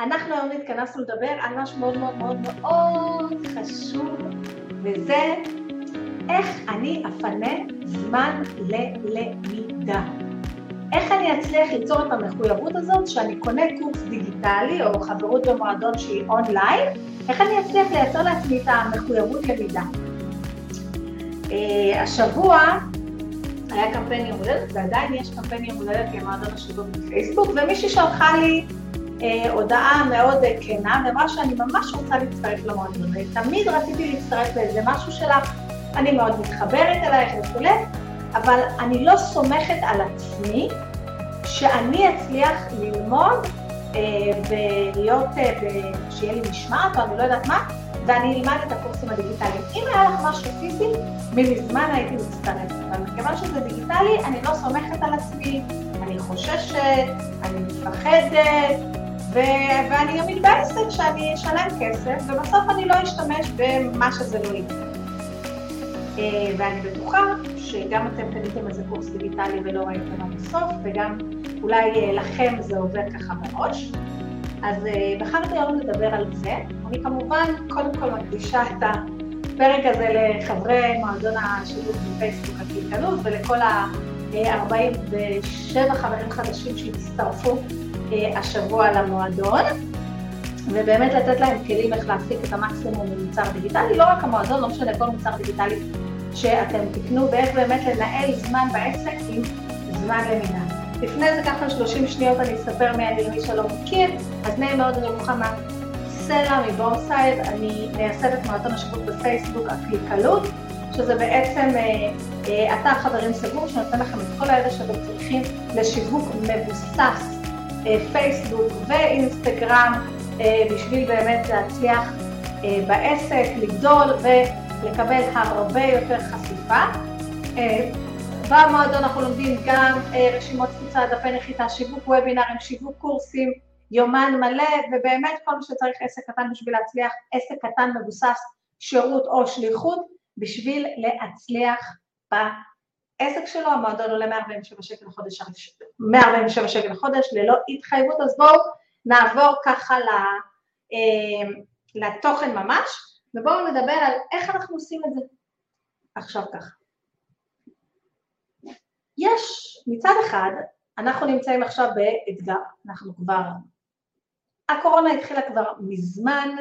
אנחנו היום התכנסנו לדבר על משהו מאוד מאוד מאוד מאוד חשוב, וזה איך אני אפנה זמן ללמידה. איך אני אצליח ליצור את המחויבות הזאת שאני קונה קורס דיגיטלי או חברות במועדון שהיא אונליין, איך אני אצליח לייצר לעצמי את המחויבות למידה. Uh, השבוע היה קמפיין יום הולדת, ועדיין יש קמפיין יום הולדת למועדון השיווק בפייסבוק, ומישהי שלחה לי אה, הודעה מאוד כנה, ואמרה שאני ממש רוצה להצטרף למועדון, ותמיד רציתי להצטרף לאיזה משהו שלך, אני מאוד מתחברת אלייך וכולי, אבל אני לא סומכת על עצמי שאני אצליח ללמוד אה, ולהיות, אה, שיהיה לי משמעת או אני לא יודעת מה, ואני אלמד את הקורסים הדיגיטליים. אם היה לך משהו פיזי, מזמן הייתי מצטרפת, אבל מכיוון שזה דיגיטלי, אני לא סומכת על עצמי, אני חוששת, אני מפחדת, ו- ואני גם מתבאסת שאני אשלם כסף, ובסוף אני לא אשתמש במה שזה לא יהיה. אה, ואני בטוחה שגם אתם קניתם איזה קורס דיגיטלי ולא ראיתם עד הסוף, וגם אולי אה, לכם זה עובר ככה בראש. אז אה, בחרתי היום לדבר על זה. אני כמובן קודם כל מקדישה את הפרק הזה לחברי מועדון השיווק בפייסבוק הקלקלות ולכל ה-47 חברים חדשים שהצטרפו השבוע למועדון, ובאמת לתת להם כלים איך להפיק את המקסימום ממוצר דיגיטלי, לא רק המועדון, לא משנה כל מוצר דיגיטלי שאתם תקנו, ואיך באמת לנהל זמן בעסק עם זמן למידה. לפני זה ככה 30 שניות אני אספר מי אני למי שלא מכיר, אז נעים מאוד רוחמה סלע מבורסייד, אני מייסדת מועדון השיווק בפייסבוק הקליקלות, שזה בעצם אה, אה, אתר חברים סגור שנותן לכם את כל הידע שאתם צריכים לשיווק מבוסס אה, פייסבוק ואינסטגרם אה, בשביל באמת להצליח אה, בעסק, לגדול ולקבל הרבה יותר חשיפה. במועדון אנחנו לומדים גם רשימות תפוצה, דפי נחיתה, שיווק וובינארים, שיווק קורסים, יומן מלא, ובאמת כל מה שצריך עסק קטן בשביל להצליח, עסק קטן מבוסס שירות או שליחות, בשביל להצליח העסק שלו, המועדון עולה 147 שקל לחודש, 147 שקל לחודש ללא התחייבות, אז בואו נעבור ככה אה, לתוכן ממש, ובואו נדבר על איך אנחנו עושים את זה עכשיו ככה. יש, מצד אחד, אנחנו נמצאים עכשיו באתגר, אנחנו כבר, הקורונה התחילה כבר מזמן,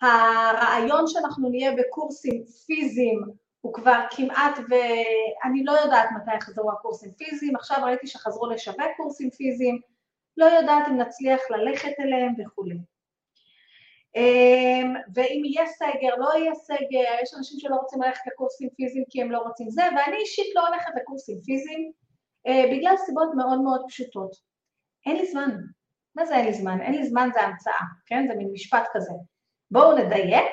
הרעיון שאנחנו נהיה בקורסים פיזיים הוא כבר כמעט, ואני לא יודעת מתי יחזרו הקורסים פיזיים, עכשיו ראיתי שחזרו לשווק קורסים פיזיים, לא יודעת אם נצליח ללכת אליהם וכולי. אמ, ואם יהיה סגר, לא יהיה סגר, יש אנשים שלא רוצים ללכת לקורסים פיזיים כי הם לא רוצים זה, ואני אישית לא הולכת לקורסים פיזיים אה, בגלל סיבות מאוד מאוד פשוטות. אין לי זמן. מה זה אין לי זמן? אין לי זמן זה המצאה, כן? זה מין משפט כזה. בואו נדייק,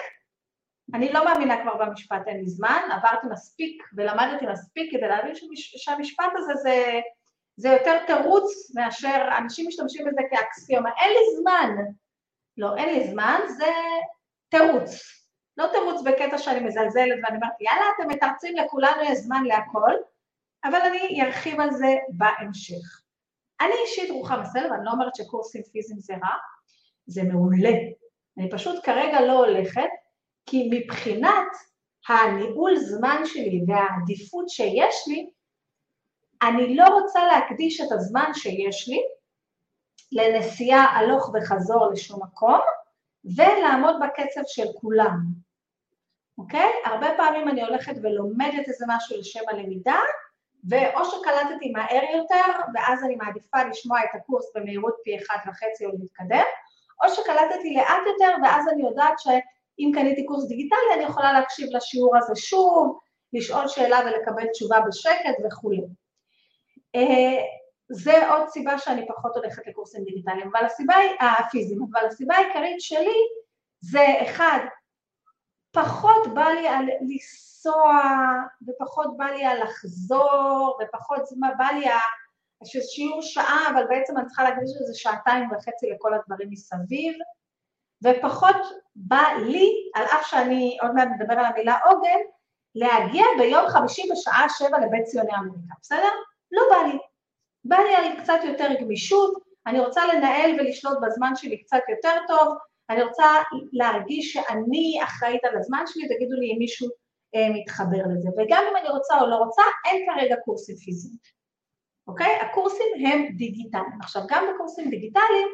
אני לא מאמינה כבר במשפט אין לי זמן, עברתי מספיק ולמדתי מספיק כדי להבין שהמשפט הזה זה, זה יותר תירוץ מאשר אנשים משתמשים בזה כאקסיומה, אין לי זמן. לא, אין לי זמן, זה תירוץ. לא תירוץ בקטע שאני מזלזלת ואני אומרת, יאללה, אתם מתרצים לכולנו יש זמן להכל, אבל אני ארחיב על זה בהמשך. אני אישית רוחמה סלב, אני לא אומרת שקורסים פיזיים זה רע, זה מעולה. אני פשוט כרגע לא הולכת, כי מבחינת הניהול זמן שלי והעדיפות שיש לי, אני לא רוצה להקדיש את הזמן שיש לי לנסיעה הלוך וחזור לשום מקום, ולעמוד בקצב של כולם, אוקיי? הרבה פעמים אני הולכת ולומדת איזה משהו לשם הלמידה, ואו שקלטתי מהר יותר, ואז אני מעדיפה לשמוע את הקורס במהירות פי אחד וחצי או להתקדם, או שקלטתי לאט יותר, ואז אני יודעת ש... אם קניתי קורס דיגיטלי, אני יכולה להקשיב לשיעור הזה שוב, לשאול שאלה ולקבל תשובה בשקט וכולי. אה, זה עוד סיבה שאני פחות הולכת לקורסים דיגיטליים, אבל הסיבה היא, הפיזיים, אבל הסיבה העיקרית שלי זה אחד, פחות בא לי על לנסוע, ופחות בא לי על לחזור, ופחות זמן בא לי על שיעור שעה, אבל בעצם אני צריכה להקדיש לזה שעתיים וחצי לכל הדברים מסביב. ופחות בא לי, על אף שאני עוד מעט מדבר על המילה עוגן, להגיע ביום חמישי בשעה שבע לבית ציוני אמריקה, בסדר? לא בא לי. בא לי על קצת יותר גמישות, אני רוצה לנהל ולשלוט בזמן שלי קצת יותר טוב, אני רוצה להרגיש שאני אחראית על הזמן שלי, תגידו לי אם מישהו אה, מתחבר לזה. וגם אם אני רוצה או לא רוצה, אין כרגע קורסים פיזיים, אוקיי? הקורסים הם דיגיטליים. עכשיו, גם בקורסים דיגיטליים,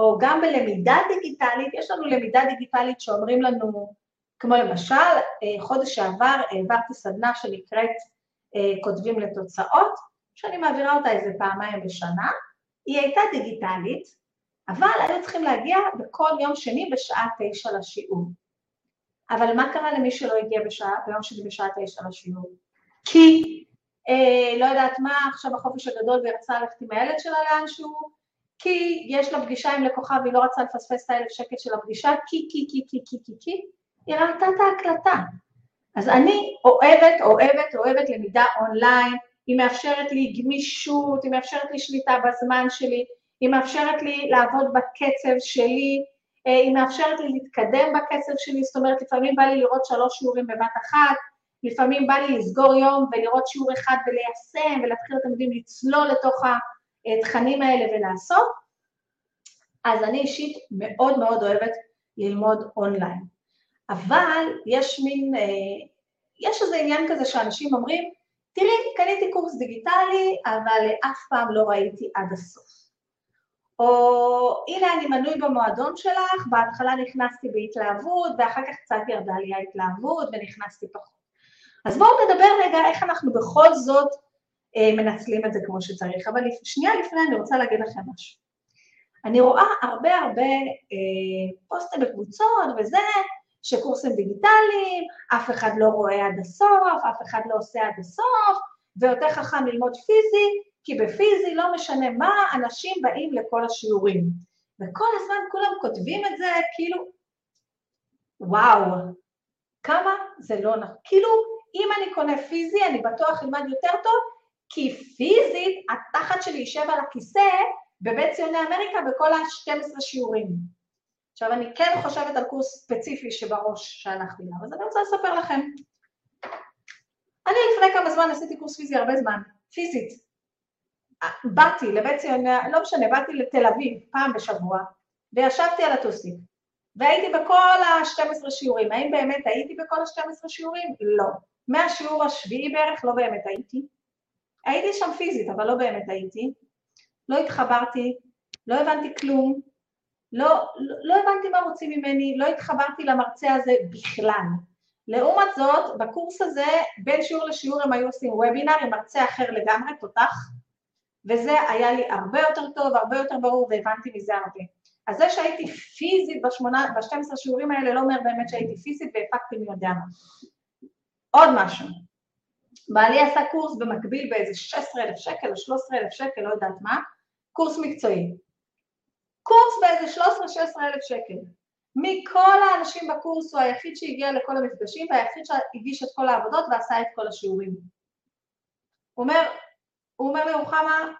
או גם בלמידה דיגיטלית, יש לנו למידה דיגיטלית שאומרים לנו, כמו למשל, אה, חודש שעבר העברתי סדנה שנקראת אה, כותבים לתוצאות, שאני מעבירה אותה איזה פעמיים בשנה, היא הייתה דיגיטלית, אבל היו צריכים להגיע בכל יום שני בשעה תשע לשיעור. אבל מה קרה למי שלא הגיע בשעה, ביום שני בשעה תשע לשיעור? כי, אה, לא יודעת מה, עכשיו החופש הגדול והיא ללכת עם הילד שלה לאנשהו, כי יש לה פגישה עם לקוחה והיא לא רצה לפספס את האלף שקל של הפגישה, כי, כי, כי, כי, כי, כי, כי, היא ראתה את ההקלטה. אז אני אוהבת, אוהבת, אוהבת למידה אונליין, היא מאפשרת לי גמישות, היא מאפשרת לי שליטה בזמן שלי, היא מאפשרת לי לעבוד בקצב שלי, אה, היא מאפשרת לי להתקדם בקצב שלי, זאת אומרת, לפעמים בא לי לראות שלוש שיעורים בבת אחת, לפעמים בא לי לסגור יום ולראות שיעור אחד וליישם ולהתחיל, אתם יודעים, לצלול לתוך התכנים האלה ולעשות. אז אני אישית מאוד מאוד אוהבת ללמוד אונליין. אבל יש מין, אה, יש איזה עניין כזה שאנשים אומרים, תראי, קניתי קורס דיגיטלי, אבל אף פעם לא ראיתי עד הסוף. או הנה אני מנוי במועדון שלך, בהתחלה נכנסתי בהתלהבות, ואחר כך קצת ירדה לי ההתלהבות ונכנסתי פחות. אז בואו נדבר רגע איך אנחנו בכל זאת אה, מנצלים את זה כמו שצריך. אבל שנייה לפני אני רוצה להגיד לכם משהו. אני רואה הרבה הרבה אה, פוסטים בקבוצות וזה, שקורסים דיגיטליים, אף אחד לא רואה עד הסוף, אף אחד לא עושה עד הסוף, ויותר חכם ללמוד פיזי, כי בפיזי לא משנה מה, אנשים באים לכל השיעורים. וכל הזמן כולם כותבים את זה כאילו, וואו, כמה זה לא נכון. כאילו, אם אני קונה פיזי, אני בטוח אלמד יותר טוב, כי פיזית, התחת שלי יישב על הכיסא בבית ציוני אמריקה בכל ה-12 שיעורים. עכשיו, אני כן חושבת על קורס ספציפי שבראש שהלכתי אליו, אז אני רוצה לספר לכם. אני לפני כמה זמן עשיתי קורס פיזי הרבה זמן, פיזית. באתי לבית ציון, לא משנה, באתי לתל אביב פעם בשבוע, וישבתי על הטוסיק, והייתי בכל ה-12 שיעורים. האם באמת הייתי בכל ה-12 שיעורים? לא. מהשיעור השביעי בערך לא באמת הייתי. הייתי שם פיזית, אבל לא באמת הייתי. לא התחברתי, לא הבנתי כלום, לא, לא, הבנתי מה רוצים ממני, לא התחברתי למרצה הזה בכלל. לעומת זאת, בקורס הזה, בין שיעור לשיעור הם היו עושים וובינר עם מרצה אחר לגמרי, תותח, וזה היה לי הרבה יותר טוב, הרבה יותר ברור, והבנתי מזה הרבה. אז זה שהייתי פיזית בשמונה, ב-12 שיעורים האלה לא אומר באמת שהייתי פיזית והפקתי מי יודע מה. עוד משהו, בעלי עשה קורס במקביל באיזה 16,000 שקל או 13,000 שקל, לא יודעת מה, קורס מקצועי. קורס באיזה 13-16 אלף שקל. מכל האנשים בקורס הוא היחיד שהגיע לכל המפגשים והיחיד שהגיש את כל העבודות ועשה את כל השיעורים. הוא אומר, הוא אומר לי, רוחמה,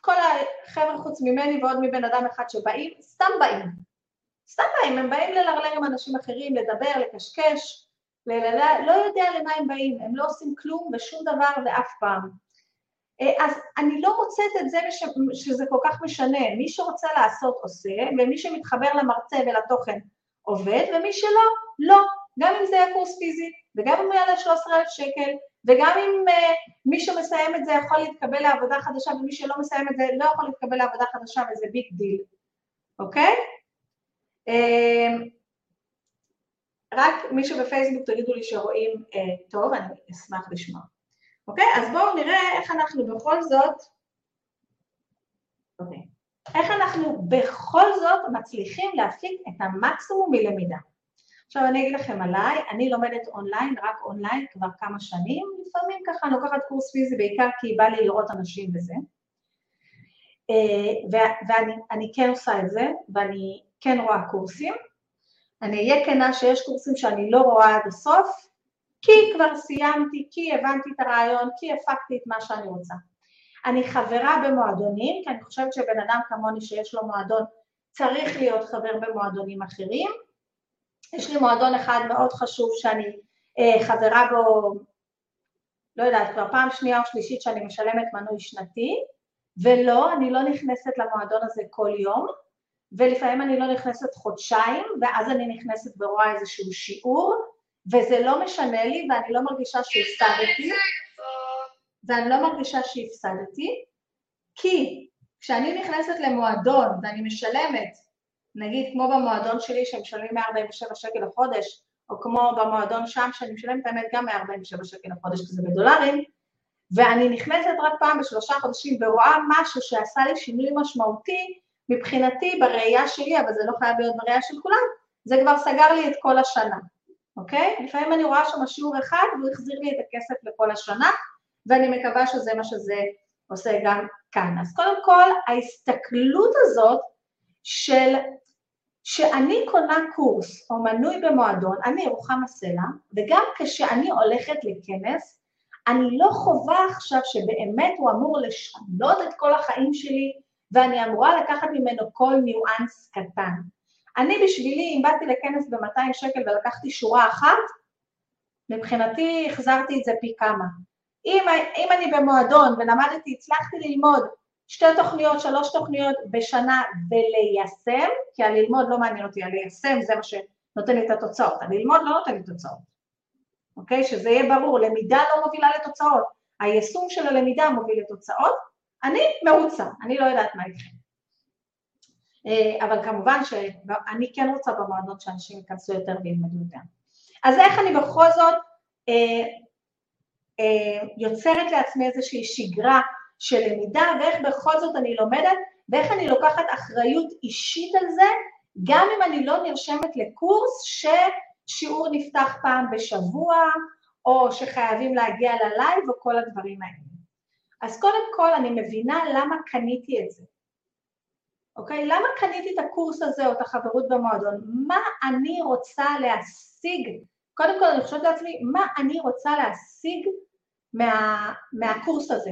כל החבר'ה חוץ ממני ועוד מבן אדם אחד שבאים, סתם באים. סתם באים, הם באים ללרלר עם אנשים אחרים, לדבר, לקשקש, לללה, לא יודע למה הם באים, הם לא עושים כלום ושום דבר ואף פעם. אה, אז אני לא מוצאת את זה שזה כל כך משנה, מי שרוצה לעשות עושה, ומי שמתחבר למרצה ולתוכן עובד, ומי שלא, לא, גם אם זה יהיה קורס פיזי, וגם אם הוא יעלה 13,000 שקל, וגם אם uh, מי שמסיים את זה יכול להתקבל לעבודה חדשה, ומי שלא מסיים את זה לא יכול להתקבל לעבודה חדשה, וזה big deal, אוקיי? Uh, רק מי שבפייסבוק תגידו לי שרואים uh, טוב, אני אשמח לשמוע. אוקיי? אז בואו נראה איך אנחנו בכל זאת, אוקיי, איך אנחנו בכל זאת מצליחים להפיק את המקסימום מלמידה. עכשיו אני אגיד לכם עליי, אני לומדת אונליין, רק אונליין כבר כמה שנים, לפעמים ככה אני לוקחת קורס פיזי בעיקר כי בא לי לראות אנשים וזה. אה, ואני כן עושה את זה, ואני כן רואה קורסים. אני אהיה כנה שיש קורסים שאני לא רואה עד הסוף, כי כבר סיימתי, כי הבנתי את הרעיון, כי הפקתי את מה שאני רוצה. אני חברה במועדונים, כי אני חושבת שבן אדם כמוני שיש לו מועדון צריך להיות חבר במועדונים אחרים. יש לי מועדון אחד מאוד חשוב שאני אה, חברה בו, לא יודעת, כבר פעם שנייה או שלישית שאני משלמת מנוי שנתי, ולא, אני לא נכנסת למועדון הזה כל יום, ולפעמים אני לא נכנסת חודשיים, ואז אני נכנסת ורואה איזשהו שיעור, וזה לא משנה לי, ואני לא מרגישה שהפסדתי, ואני לא מרגישה שהפסדתי, כי כשאני נכנסת למועדון ואני משלמת, נגיד כמו במועדון שלי שמשלמים 147 שקל לחודש, או כמו במועדון שם שאני משלמת האמת גם 147 שקל לחודש, כי זה בדולרים, ואני נכנסת רק פעם בשלושה חודשים ורואה משהו שעשה לי שינוי משמעותי, מבחינתי, בראייה שלי, אבל זה לא חייב להיות בראייה של כולם, זה כבר סגר לי את כל השנה, אוקיי? לפעמים אני רואה שם שיעור אחד והוא החזיר לי את הכסף לכל השנה, ואני מקווה שזה מה שזה עושה גם כאן. אז קודם כל, ההסתכלות הזאת של שאני קונה קורס או מנוי במועדון, אני רוחמה סלע, וגם כשאני הולכת לכנס, אני לא חובה עכשיו שבאמת הוא אמור לשנות את כל החיים שלי, ואני אמורה לקחת ממנו כל ניואנס קטן. אני בשבילי, אם באתי לכנס ב-200 שקל ולקחתי שורה אחת, מבחינתי החזרתי את זה פי כמה. אם, אם אני במועדון ולמדתי, הצלחתי ללמוד שתי תוכניות, שלוש תוכניות בשנה וליישם, כי הללמוד לא מעניין אותי, הליישם זה מה שנותן לי את התוצאות, הללמוד לא נותן לי תוצאות, אוקיי? שזה יהיה ברור, למידה לא מובילה לתוצאות, היישום של הלמידה מוביל לתוצאות, אני מרוצה, אני לא יודעת מה איתכם. אה, אבל כמובן שאני כן רוצה במועדות שאנשים ייכנסו יותר וילמדו יותר. אז איך אני בכל זאת אה, אה, יוצרת לעצמי איזושהי שגרה של למידה ואיך בכל זאת אני לומדת ואיך אני לוקחת אחריות אישית על זה, גם אם אני לא נרשמת לקורס ששיעור נפתח פעם בשבוע, או שחייבים להגיע ללייב או כל הדברים האלה. אז קודם כל אני מבינה למה קניתי את זה. אוקיי? למה קניתי את הקורס הזה או את החברות במועדון? מה אני רוצה להשיג? קודם כל אני חושבת לעצמי, מה אני רוצה להשיג מה, מהקורס הזה?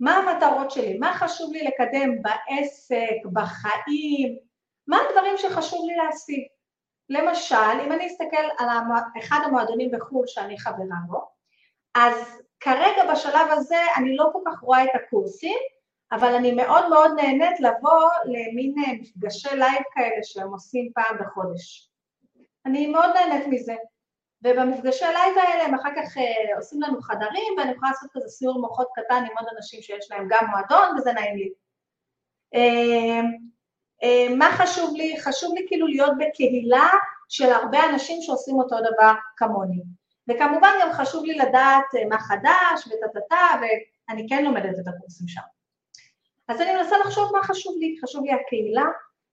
מה המטרות שלי? מה חשוב לי לקדם בעסק, בחיים? מה הדברים שחשוב לי להשיג? למשל, אם אני אסתכל על אחד המועדונים בחו"ל שאני חברה בו, אז כרגע בשלב הזה אני לא כל כך רואה את הקורסים, אבל אני מאוד מאוד נהנית לבוא למין אה, מפגשי live כאלה שהם עושים פעם בחודש. אני מאוד נהנית מזה. ובמפגשי לייב האלה הם אחר כך אה, עושים לנו חדרים, ואני יכולה לעשות כזה סיעור מוחות קטן עם עוד אנשים שיש להם גם מועדון, וזה נעים לי. אה, אה, מה חשוב לי? חשוב לי כאילו להיות בקהילה של הרבה אנשים שעושים אותו דבר כמוני. וכמובן גם חשוב לי לדעת מה חדש וטה-טה-טה, ואני כן לומדת את הקורסים שם. אז אני מנסה לחשוב מה חשוב לי. חשוב לי הקהילה,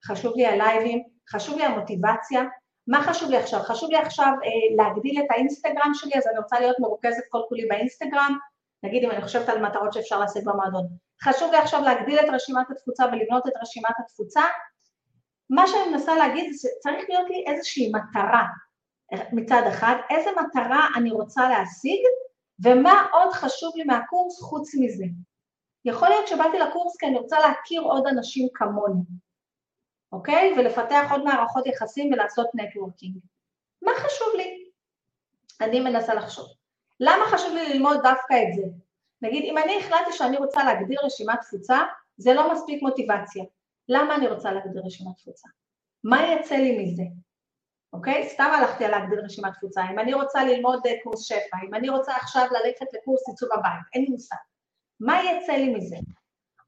חשוב לי הלייבים, חשוב לי המוטיבציה, מה חשוב לי עכשיו? חשוב לי עכשיו אה, להגדיל את האינסטגרם שלי, אז אני רוצה להיות מרוכזת כל כולי באינסטגרם, נגיד אם אני חושבת על מטרות שאפשר להשיג במועדון. חשוב לי עכשיו להגדיל את רשימת התפוצה ולבנות את רשימת התפוצה. מה שאני מנסה להגיד זה שצריך להיות לי איזושהי מטרה מצד אחד, איזה מטרה אני רוצה להשיג ומה עוד חשוב לי מהקורס חוץ מזה. יכול להיות שבאתי לקורס כי אני רוצה להכיר עוד אנשים כמוני. אוקיי? ולפתח עוד מערכות יחסים ולעשות נטוורקינג. מה חשוב לי? אני מנסה לחשוב. למה חשוב לי ללמוד דווקא את זה? נגיד, אם אני החלטתי שאני רוצה להגדיר רשימת תפוצה, זה לא מספיק מוטיבציה. למה אני רוצה להגדיר רשימת תפוצה? מה יצא לי מזה? אוקיי? סתם הלכתי על להגדיר רשימת תפוצה. אם אני רוצה ללמוד אה, קורס שפע, אם אני רוצה עכשיו ללכת לקורס עיצוב הבית, אין לי מושג. מה יצא לי מזה?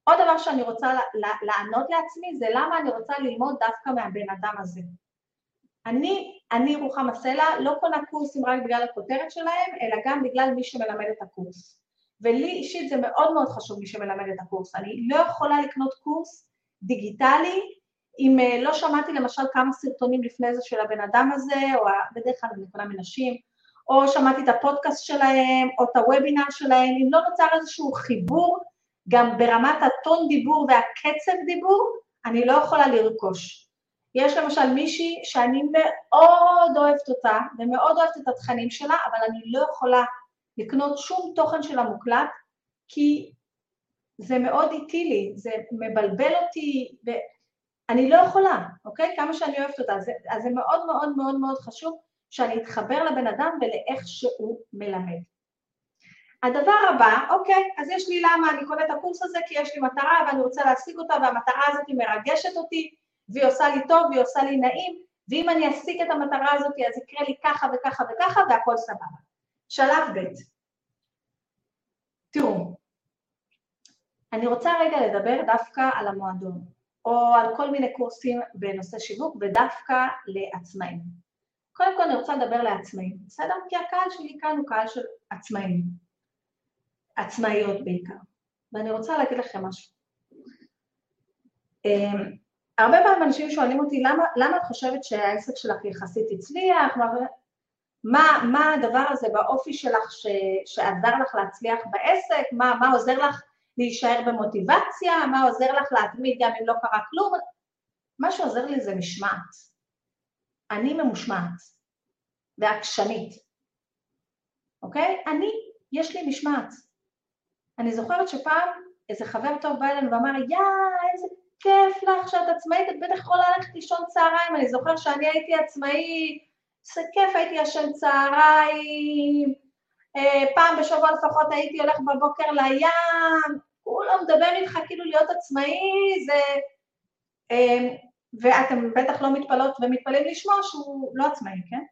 עוד דבר שאני רוצה לענות לעצמי זה למה אני רוצה ללמוד דווקא מהבן אדם הזה. אני, אני רוחמה סלע, לא קונה קורסים רק בגלל הכותרת שלהם, אלא גם בגלל מי שמלמד את הקורס. ולי אישית זה מאוד מאוד חשוב מי שמלמד את הקורס. אני לא יכולה לקנות קורס דיגיטלי אם אה, לא שמעתי למשל כמה סרטונים לפני זה של הבן אדם הזה, או בדרך כלל אני קונה מנשים, או שמעתי את הפודקאסט שלהם, או את הוובינר שלהם, אם לא נוצר איזשהו חיבור גם ברמת הטון דיבור והקצב דיבור, אני לא יכולה לרכוש. יש למשל מישהי שאני מאוד אוהבת אותה, ומאוד אוהבת את התכנים שלה, אבל אני לא יכולה לקנות שום תוכן שלה מוקלט, כי זה מאוד איטי לי, זה מבלבל אותי, ואני לא יכולה, אוקיי? כמה שאני אוהבת אותה. אז, אז זה מאוד מאוד מאוד מאוד חשוב שאני אתחבר לבן אדם ולאיך שהוא מלמד. הדבר הבא, אוקיי, אז יש לי למה אני קונה את הקורס הזה, כי יש לי מטרה ואני רוצה להשיג אותה, והמטרה הזאת היא מרגשת אותי, והיא עושה לי טוב, והיא עושה לי נעים, ואם אני אשיג את המטרה הזאת, אז יקרה לי ככה וככה וככה, והכל סבבה. שלב ב', תראו, אני רוצה רגע לדבר דווקא על המועדון, או על כל מיני קורסים בנושא שיווק, ודווקא לעצמאים. קודם כל אני רוצה לדבר לעצמאים, בסדר? כי הקהל שלי כאן הוא קהל של עצמאים, עצמאיות בעיקר. ואני רוצה להגיד לכם משהו. אמ, הרבה פעמים אנשים שואלים אותי, למה, למה את חושבת שהעסק שלך יחסית הצליח? מה, מה הדבר הזה באופי שלך ש, שעזר לך להצליח בעסק? מה, מה עוזר לך להישאר במוטיבציה? מה עוזר לך להתמיד גם אם לא קרה כלום? מה שעוזר לי זה משמעת. אני ממושמעת ועקשנית, אוקיי? אני, יש לי משמעת. אני זוכרת שפעם איזה חבר טוב בא אלינו ואמר, יא, איזה כיף לך שאת עצמאית, את בטח יכולה ללכת לישון צהריים. אני זוכר שאני הייתי עצמאי, איזה כיף, הייתי ישן צהריים, פעם בשבוע לפחות הייתי הולך בבוקר לים, כולם מדבר איתך כאילו להיות עצמאי, זה... אה, ואתם בטח לא מתפלאות ומתפלאים לשמוע שהוא לא עצמאי, כן?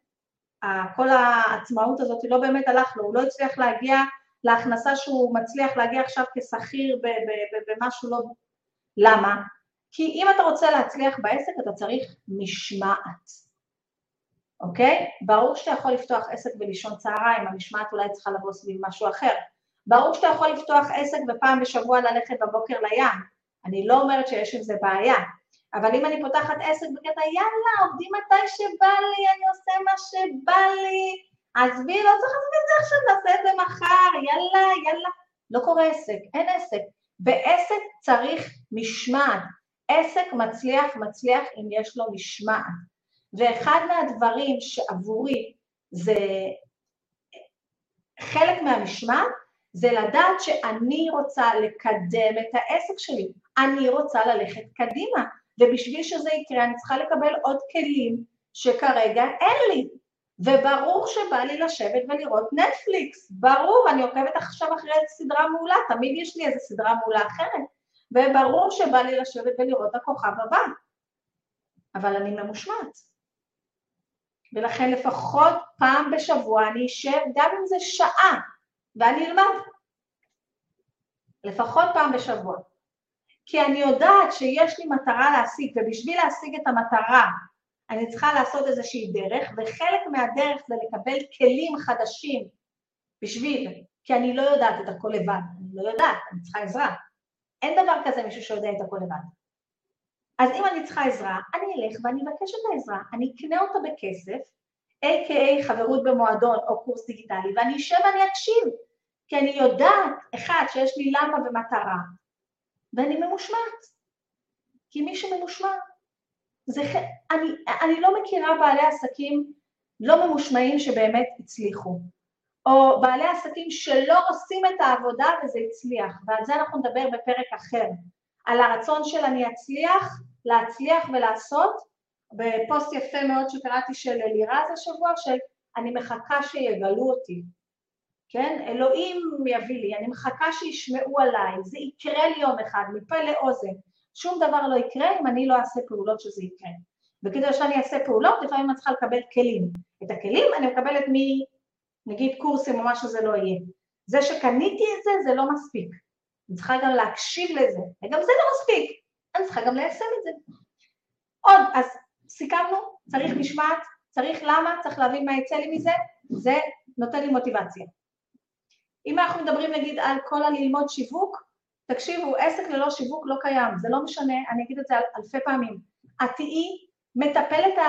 כל העצמאות הזאת לא באמת הלך לו, הוא לא הצליח להגיע להכנסה שהוא מצליח להגיע עכשיו כשכיר במשהו לא... למה? כי אם אתה רוצה להצליח בעסק אתה צריך משמעת, אוקיי? ברור שאתה יכול לפתוח עסק ולישון צהריים, המשמעת אולי צריכה לבוא סביב משהו אחר. ברור שאתה יכול לפתוח עסק ופעם בשבוע ללכת בבוקר לים, אני לא אומרת שיש עם זה בעיה, אבל אם אני פותחת עסק בקטע יאללה, עובדים מתי שבא לי, אני עושה מה שבא לי, עזבי, לא צריך לעשות את זה עכשיו, נעשה את זה מחר, יאללה, יאללה. לא קורה עסק, אין עסק. בעסק צריך משמעת. עסק מצליח, מצליח אם יש לו משמעת. ואחד מהדברים שעבורי זה חלק מהמשמעת, זה לדעת שאני רוצה לקדם את העסק שלי. אני רוצה ללכת קדימה. ובשביל שזה יקרה אני צריכה לקבל עוד כלים שכרגע אין לי. וברור שבא לי לשבת ולראות נטפליקס, ברור, אני עוקבת עכשיו אחרי סדרה מעולה, תמיד יש לי איזו סדרה מעולה אחרת, וברור שבא לי לשבת ולראות הכוכב הבא, אבל אני ממושמעת. ולכן לפחות פעם בשבוע אני אשב, גם אם זה שעה, ואני אלמד. לפחות פעם בשבוע. כי אני יודעת שיש לי מטרה להשיג, ובשביל להשיג את המטרה אני צריכה לעשות איזושהי דרך, וחלק מהדרך זה לקבל כלים חדשים בשביל, כי אני לא יודעת את הכל לבד, אני לא יודעת, אני צריכה עזרה. אין דבר כזה מישהו שיודע את הכל לבד. אז אם אני צריכה עזרה, אני אלך ואני אבקש את העזרה, אני אקנה אותה בכסף, a.k.a חברות במועדון או קורס דיגיטלי, ואני אשב ואני אקשיב, כי אני יודעת, אחד, שיש לי למה ומטרה, ואני ממושמעת. כי מי שממושמע, זה, אני, אני לא מכירה בעלי עסקים לא ממושמעים שבאמת הצליחו, או בעלי עסקים שלא עושים את העבודה וזה הצליח, ועל זה אנחנו נדבר בפרק אחר, על הרצון של אני אצליח, להצליח ולעשות, בפוסט יפה מאוד שקראתי של אלירז השבוע, של אני מחכה שיגלו אותי, כן? אלוהים יביא לי, אני מחכה שישמעו עליי, זה יקרה לי יום אחד, מפה לאוזן. שום דבר לא יקרה אם אני לא אעשה פעולות שזה יקרה. וכדי שאני אעשה פעולות, לפעמים אני צריכה לקבל כלים. את הכלים אני מקבלת מ... נגיד קורסים או מה שזה לא יהיה. זה שקניתי את זה, זה לא מספיק. אני צריכה גם להקשיב לזה, וגם זה לא מספיק. אני צריכה גם ליישם את זה. עוד, אז סיכמנו, צריך משמעת, צריך למה, צריך להבין מה יצא לי מזה, זה נותן לי מוטיבציה. אם אנחנו מדברים נגיד על כל הללמוד שיווק, תקשיבו, עסק ללא שיווק לא קיים, זה לא משנה, אני אגיד את זה אלפי פעמים. את תהיי מטפלת ה...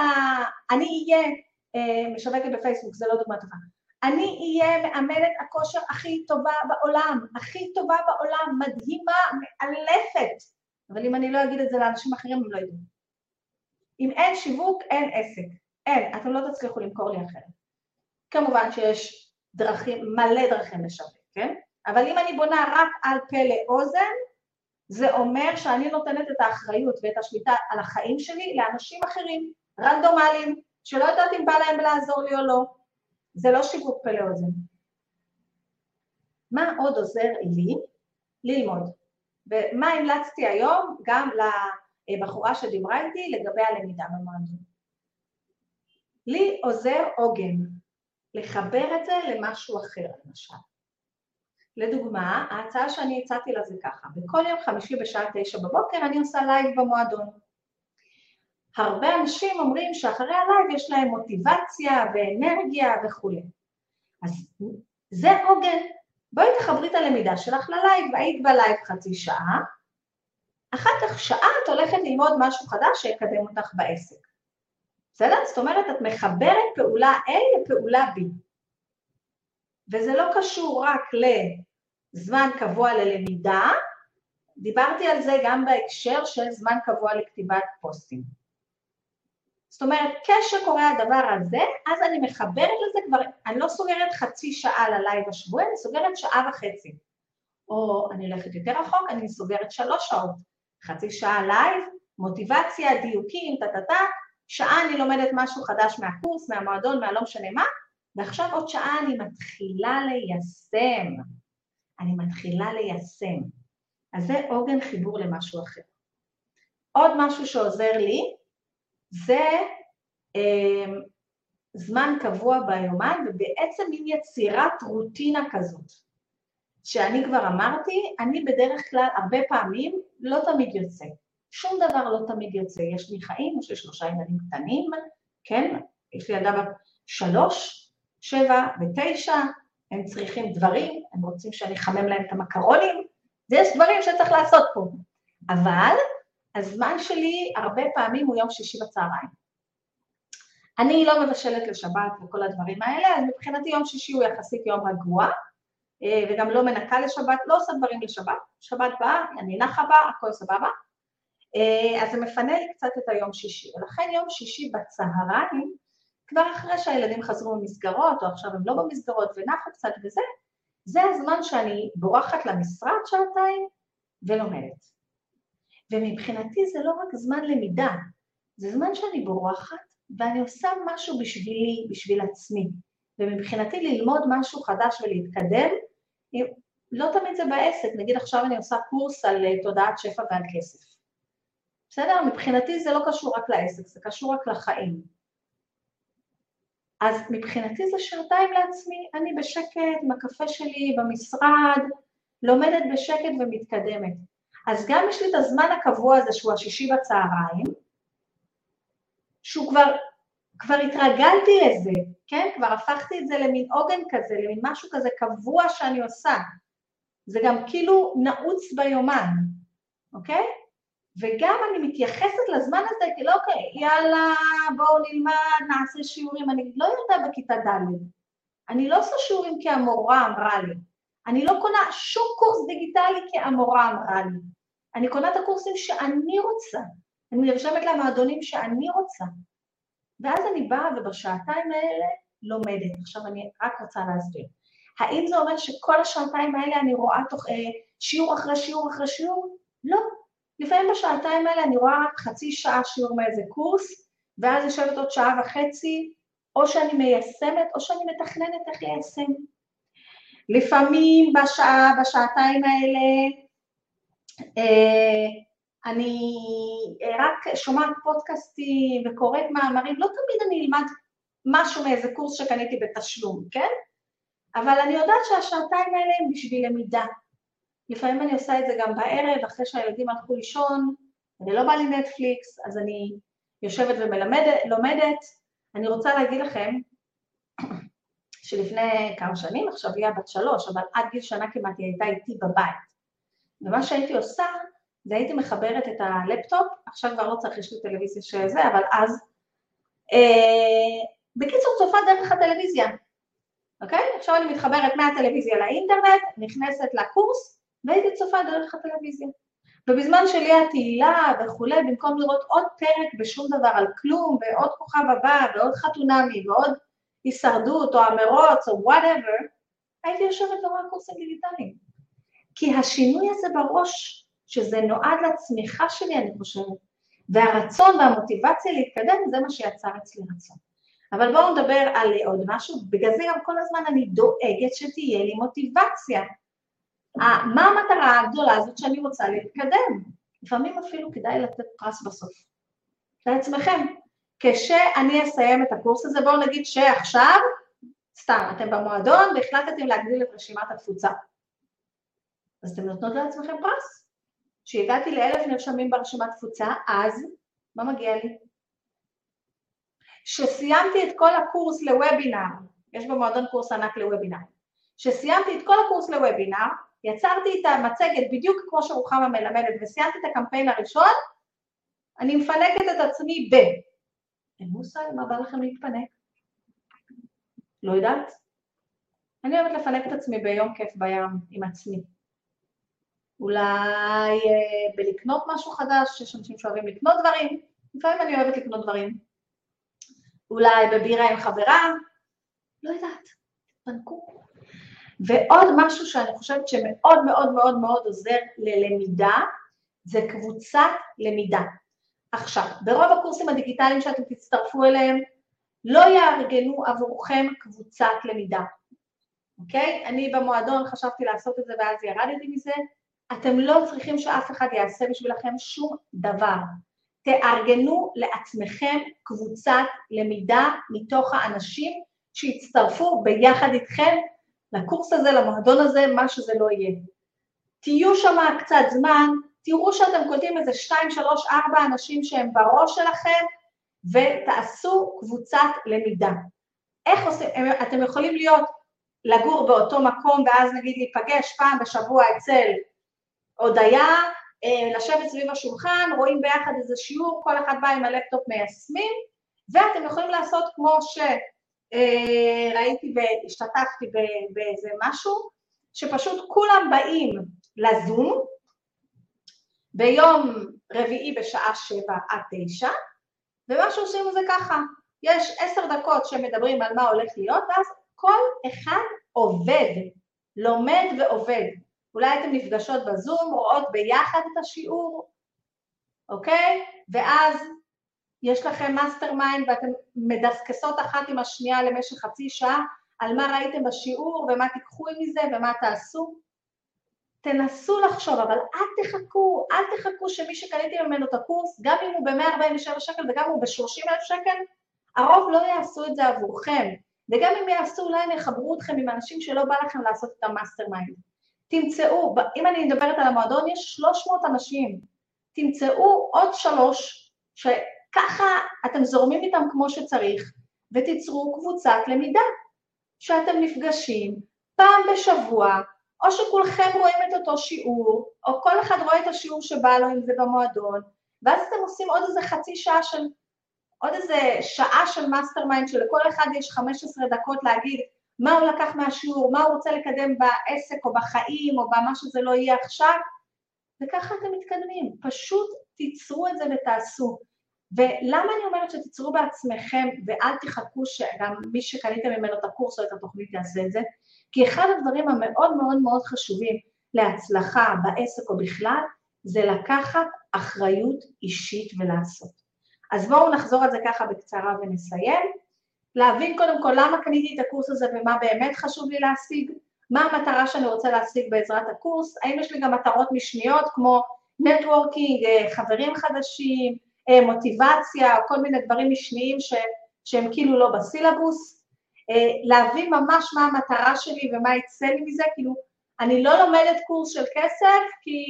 אני אהיה אה, משווקת בפייסבוק, זה לא דוגמה טובה. אני אהיה מאמנת הכושר הכי טובה בעולם, הכי טובה בעולם, מדהימה, מאלפת. אבל אם אני לא אגיד את זה לאנשים אחרים, הם לא ידעו. אם אין שיווק, אין עסק. אין, אתם לא תצליחו למכור לי אחרת. כמובן שיש דרכים, מלא דרכים לשווק, כן? אבל אם אני בונה רק על פה לאוזן, זה אומר שאני נותנת את האחריות ואת השליטה על החיים שלי לאנשים אחרים, רנדומליים, שלא יודעת אם בא להם לעזור לי או לא. זה לא שיווק פה לאוזן. מה עוד עוזר לי ללמוד? ומה המלצתי היום גם לבחורה שדיברה איתי לגבי הלמידה במועדון? לי עוזר עוגן, לחבר את זה למשהו אחר למשל. לדוגמה, ההצעה שאני הצעתי לה זה ככה, בכל יום חמישי בשעה תשע בבוקר אני עושה לייב במועדון. הרבה אנשים אומרים שאחרי הלייב יש להם מוטיבציה ואנרגיה וכולי. אז זה עוגן. בואי תחברי את הלמידה שלך ללייב, היית בלייב חצי שעה, אחר כך שעה את הולכת ללמוד משהו חדש שיקדם אותך בעסק. בסדר? זאת אומרת, את מחברת פעולה A לפעולה B. וזה לא קשור רק לזמן קבוע ללמידה, דיברתי על זה גם בהקשר של זמן קבוע לכתיבת פוסטים. זאת אומרת, כשקורה הדבר הזה, אז אני מחברת לזה כבר, אני לא סוגרת חצי שעה ללייב השבועי, אני סוגרת שעה וחצי. או אני הולכת יותר רחוק, אני סוגרת שלוש שעות. חצי שעה לייב, מוטיבציה, דיוקים, טה-טה-טה, שעה אני לומדת משהו חדש מהקורס, מהמועדון, מהלא משנה מה, ועכשיו עוד שעה אני מתחילה ליישם. אני מתחילה ליישם. אז זה עוגן חיבור למשהו אחר. עוד משהו שעוזר לי, זה אה, זמן קבוע ביומן, ובעצם מין יצירת רוטינה כזאת. שאני כבר אמרתי, אני בדרך כלל הרבה פעמים לא תמיד יוצא. שום דבר לא תמיד יוצא. יש לי חיים, יש לי שלושה ילדים קטנים, כן? יש לי ילדה בת שלוש, שבע ותשע, הם צריכים דברים, הם רוצים שאני אחמם להם את המקרונים, ויש דברים שצריך לעשות פה. אבל הזמן שלי הרבה פעמים הוא יום שישי בצהריים. אני לא מבשלת לשבת וכל הדברים האלה, אז מבחינתי יום שישי הוא יחסית יום רגוע, אה, וגם לא מנקה לשבת, לא עושה דברים לשבת, שבת באה, אני נחה בה, הכל סבבה, אה, אז זה מפנה לי קצת את היום שישי, ולכן יום שישי בצהריים, כבר אחרי שהילדים חזרו ממסגרות, או עכשיו הם לא במסגרות ונחה קצת וזה, זה הזמן שאני בורחת למשרד שעתיים ולומדת. ומבחינתי זה לא רק זמן למידה, זה זמן שאני בורחת ואני עושה משהו בשבילי, בשביל עצמי. ומבחינתי ללמוד משהו חדש ולהתקדם, לא תמיד זה בעסק, נגיד עכשיו אני עושה קורס על אה, תודעת שפע ועל כסף. בסדר? מבחינתי זה לא קשור רק לעסק, זה קשור רק לחיים. אז מבחינתי זה שעתיים לעצמי, אני בשקט עם הקפה שלי במשרד, לומדת בשקט ומתקדמת. אז גם יש לי את הזמן הקבוע הזה שהוא השישי בצהריים, שהוא כבר, כבר התרגלתי לזה, כן? כבר הפכתי את זה למין עוגן כזה, למין משהו כזה קבוע שאני עושה. זה גם כאילו נעוץ ביומן, אוקיי? וגם אני מתייחסת לזמן הזה כאילו, אוקיי, יאללה, בואו נלמד, נעשה שיעורים. אני לא ילדה בכיתה ד', אני לא עושה שיעורים כי המורה אמרה לי. אני לא קונה שום קורס דיגיטלי כי המורה אמרה לי. אני קונה את הקורסים שאני רוצה. אני נרשמת למועדונים שאני רוצה. ואז אני באה ובשעתיים האלה לומדת. עכשיו אני רק רוצה להסביר. האם זה אומר שכל השעתיים האלה אני רואה תוך אה, שיעור אחרי שיעור אחרי שיעור? לא. לפעמים בשעתיים האלה אני רואה רק חצי שעה שיעור מאיזה קורס, ואז יושבת עוד שעה וחצי, או שאני מיישמת או שאני מתכננת איך ליישם. לפעמים בשעה, בשעתיים האלה, אני רק שומעת פודקאסטים וקוראת מאמרים, לא תמיד אני אלמד משהו מאיזה קורס שקניתי בתשלום, כן? אבל אני יודעת שהשעתיים האלה הם בשביל למידה. לפעמים אני עושה את זה גם בערב, אחרי שהילדים הלכו לישון, אני לא באה לי נטפליקס, אז אני יושבת ולומדת. אני רוצה להגיד לכם שלפני כמה שנים, עכשיו היא בת שלוש, אבל עד גיל שנה כמעט היא הייתה איתי בבית. ומה שהייתי עושה, זה הייתי מחברת את הלפטופ, עכשיו כבר לא צריך, יש לי טלוויזיה של זה, אבל אז... אה, בקיצור, צופה דרך הטלוויזיה, אוקיי? עכשיו אני מתחברת מהטלוויזיה לאינטרנט, נכנסת לקורס, והייתי צופה דרך הטלוויזיה. ובזמן שלי התהילה וכולי, במקום לראות עוד פרק בשום דבר על כלום, ועוד כוכב הבא, ועוד חתונמי, ועוד הישרדות, או המרוץ, או whatever, הייתי יושבת ורואה קורסים דיגיטליים. כי השינוי הזה בראש, שזה נועד לצמיחה שלי, אני חושבת, והרצון והמוטיבציה להתקדם, זה מה שיצר אצלי רצון. אבל בואו נדבר על עוד משהו, בגלל זה גם כל הזמן אני דואגת שתהיה לי מוטיבציה. מה המטרה הגדולה הזאת שאני רוצה להתקדם? לפעמים אפילו כדאי לתת פרס בסוף. לעצמכם. כשאני אסיים את הקורס הזה, בואו נגיד שעכשיו, סתם, אתם במועדון והחלטתם להגדיל את רשימת התפוצה. אז אתם נותנות לעצמכם פרס. כשהגעתי לאלף נרשמים ברשימת תפוצה, אז מה מגיע לי? שסיימתי את כל הקורס לוובינר, יש במועדון קורס ענק לוובינר, שסיימתי את כל הקורס לוובינר, יצרתי את המצגת בדיוק כמו שרוחמה מלמדת וסיימתי את הקמפיין הראשון, אני מפנקת את עצמי ב... אין מושג מה בא לכם להתפנק. לא יודעת. אני אוהבת לפנק את עצמי ביום כיף בים עם עצמי. אולי אה, בלקנות משהו חדש, יש אנשים שאוהבים לקנות דברים, לפעמים אני אוהבת לקנות דברים. אולי בבירה עם חברה, לא יודעת, תפנקו. ועוד משהו שאני חושבת שמאוד מאוד מאוד מאוד עוזר ללמידה, זה קבוצת למידה. עכשיו, ברוב הקורסים הדיגיטליים שאתם תצטרפו אליהם, לא יארגנו עבורכם קבוצת למידה, אוקיי? אני במועדון חשבתי לעשות את זה ואז ירדתי מזה. אתם לא צריכים שאף אחד יעשה בשבילכם שום דבר. תארגנו לעצמכם קבוצת למידה מתוך האנשים שיצטרפו ביחד איתכם לקורס הזה, למועדון הזה, מה שזה לא יהיה. תהיו שם קצת זמן, תראו שאתם קולטים איזה שתיים, שלוש, ארבע אנשים שהם בראש שלכם, ותעשו קבוצת למידה. איך עושים, אתם יכולים להיות, לגור באותו מקום ואז נגיד להיפגש פעם בשבוע אצל הודיה, אה, לשבת סביב השולחן, רואים ביחד איזה שיעור, כל אחד בא עם הלפטופ מיישמים, ואתם יכולים לעשות כמו שראיתי אה, והשתתפתי באיזה משהו, שפשוט כולם באים לזום, ביום רביעי בשעה שבע עד תשע, ומה שעושים זה ככה, יש עשר דקות שמדברים על מה הולך להיות, ואז כל אחד עובד, לומד ועובד. אולי אתן נפגשות בזום, רואות ביחד את השיעור, אוקיי? ואז יש לכם mastermind ואתן מדסקסות אחת עם השנייה למשך חצי שעה על מה ראיתם בשיעור ומה תיקחו מזה ומה תעשו. תנסו לחשוב, אבל אל תחכו, אל תחכו שמי שקניתי ממנו את הקורס, גם אם הוא ב-147 שקל וגם אם הוא ב-30 אלף שקל, הרוב לא יעשו את זה עבורכם. וגם אם יעשו, אולי הם יחברו אתכם עם אנשים שלא בא לכם לעשות את ה mastermind. תמצאו, אם אני מדברת על המועדון, יש 300 אנשים. תמצאו עוד שלוש, שככה אתם זורמים איתם כמו שצריך, ותיצרו קבוצת למידה, שאתם נפגשים פעם בשבוע, או שכולכם רואים את אותו שיעור, או כל אחד רואה את השיעור שבא לו, אם זה במועדון, ואז אתם עושים עוד איזה חצי שעה של, עוד איזה שעה של mastermind, שלכל אחד יש 15 דקות להגיד מה הוא לקח מהשיעור, מה הוא רוצה לקדם בעסק או בחיים או במה שזה לא יהיה עכשיו, וככה אתם מתקדמים. פשוט תיצרו את זה ותעשו. ולמה אני אומרת שתיצרו בעצמכם ואל תחכו שגם מי שקניתם ממנו את הקורס או את התוכנית יעשה את זה? כי אחד הדברים המאוד מאוד מאוד חשובים להצלחה בעסק או בכלל, זה לקחת אחריות אישית ולעשות. אז בואו נחזור על זה ככה בקצרה ונסיים. להבין קודם כל למה קניתי את הקורס הזה ומה באמת חשוב לי להשיג, מה המטרה שאני רוצה להשיג בעזרת הקורס, האם יש לי גם מטרות משניות כמו נטוורקינג, אה, חברים חדשים, אה, מוטיבציה, כל מיני דברים משניים ש, שהם כאילו לא בסילבוס, אה, להבין ממש מה המטרה שלי ומה יצא לי מזה, כאילו אני לא לומדת קורס של כסף כי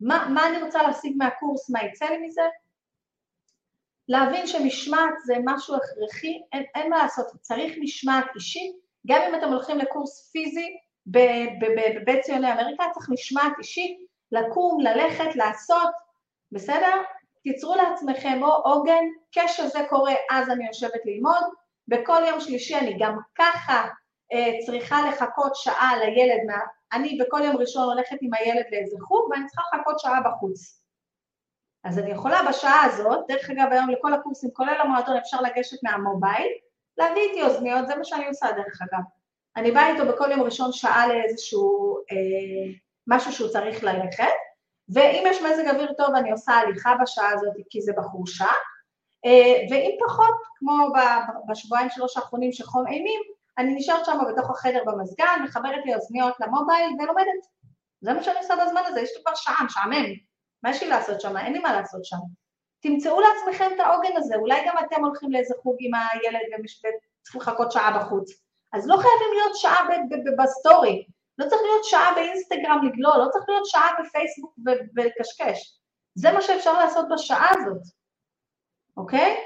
מה, מה אני רוצה להשיג מהקורס, מה יצא לי מזה, להבין שמשמעת זה משהו הכרחי, אין, אין מה לעשות, צריך משמעת אישית, גם אם אתם הולכים לקורס פיזי בבית ציוני אמריקה, צריך משמעת אישית, לקום, ללכת, לעשות, בסדר? תיצרו לעצמכם או עוגן, כשזה קורה אז אני יושבת ללמוד, בכל יום שלישי אני גם ככה אה, צריכה לחכות שעה לילד, מה... אני בכל יום ראשון הולכת עם הילד לאיזה חוג ואני צריכה לחכות שעה בחוץ. אז אני יכולה בשעה הזאת, דרך אגב היום לכל הקורסים, כולל המועדון, אפשר לגשת מהמובייל, להביא איתי אוזניות, זה מה שאני עושה דרך אגב. אני באה איתו בכל יום ראשון שעה לאיזשהו אה, משהו שהוא צריך ללכת, ואם יש מזג אוויר טוב אני עושה הליכה בשעה הזאת כי זה בחורשה, אה, ואם פחות, כמו בשבועיים שלוש האחרונים שחום אימים, אני נשארת שם בתוך החדר במזגן, מחברת לי אוזניות למובייל ולומדת. זה מה שאני עושה בזמן הזה, יש לי כבר שעה, משעמם. מה יש לי לעשות שם? אין לי מה לעשות שם. תמצאו לעצמכם את העוגן הזה, אולי גם אתם הולכים לאיזה חוג עם הילד וצריכים לחכות שעה בחוץ. אז לא חייבים להיות שעה בסטורי, לא צריך להיות שעה באינסטגרם לגלול, לא צריך להיות שעה בפייסבוק ולקשקש. זה מה שאפשר לעשות בשעה הזאת, אוקיי?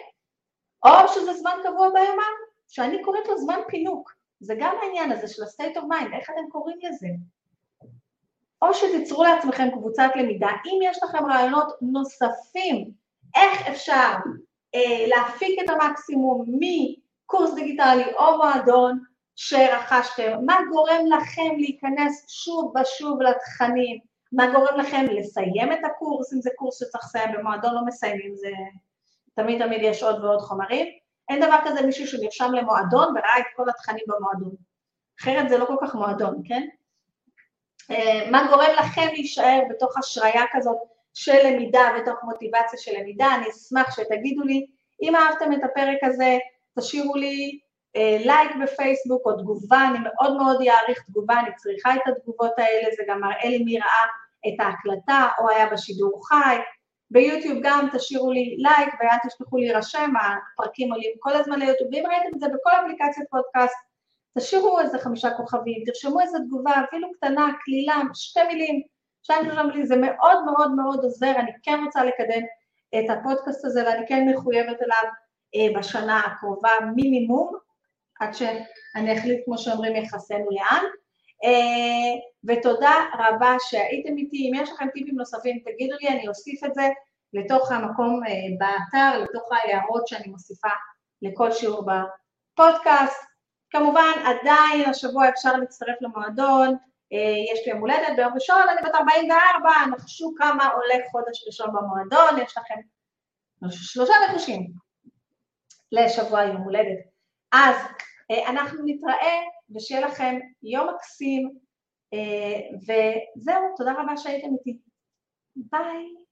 או שזה זמן קבוע ביומן, שאני קוראת לו זמן פינוק. זה גם העניין הזה של ה-state of mind, איך אתם קוראים לזה? או שתיצרו לעצמכם קבוצת למידה, אם יש לכם רעיונות נוספים איך אפשר אה, להפיק את המקסימום מקורס דיגיטלי או מועדון שרכשתם, מה גורם לכם להיכנס שוב ושוב לתכנים, מה גורם לכם לסיים את הקורס, אם זה קורס שצריך לסיים במועדון לא מסיימים, זה תמיד תמיד יש עוד ועוד חומרים, אין דבר כזה מישהו שנרשם למועדון וראה את כל התכנים במועדון, אחרת זה לא כל כך מועדון, כן? אה, מה גורם לכם להישאר בתוך השריה כזאת של למידה ותוך מוטיבציה של למידה, אני אשמח שתגידו לי, אם אהבתם את הפרק הזה, תשאירו לי אה, לייק בפייסבוק או תגובה, אני מאוד מאוד אעריך תגובה, אני צריכה את התגובות האלה, זה גם מראה לי מי ראה את ההקלטה או היה בשידור חי. ביוטיוב גם תשאירו לי לייק ואל תשכחו להירשם, הפרקים עולים כל הזמן ליוטיוב, ואם ראיתם את זה בכל אפליקציית פודקאסט, תשאירו איזה חמישה כוכבים, תרשמו איזה תגובה, אפילו קטנה, קלילה, שתי מילים, שתיים שלושה מילים, זה מאוד מאוד מאוד עוזר, אני כן רוצה לקדם את הפודקאסט הזה ואני כן מחויבת אליו אה, בשנה הקרובה מינימום, עד שאני אחליט, כמו שאומרים, יחסנו לאן. אה, ותודה רבה שהייתם איתי, אם יש לכם טיפים נוספים תגידו לי, אני אוסיף את זה לתוך המקום אה, באתר, לתוך ההערות שאני מוסיפה לכל שיעור בפודקאסט. כמובן, עדיין השבוע אפשר להצטרף למועדון, אה, יש לי יום הולדת ביום ראשון, אני בת 44, נחשו כמה עולה חודש ראשון במועדון, יש לכם שלושה נחושים לשבוע יום הולדת. אז אה, אנחנו נתראה ושיהיה לכם יום מקסים, אה, וזהו, תודה רבה שהייתם איתי. ביי.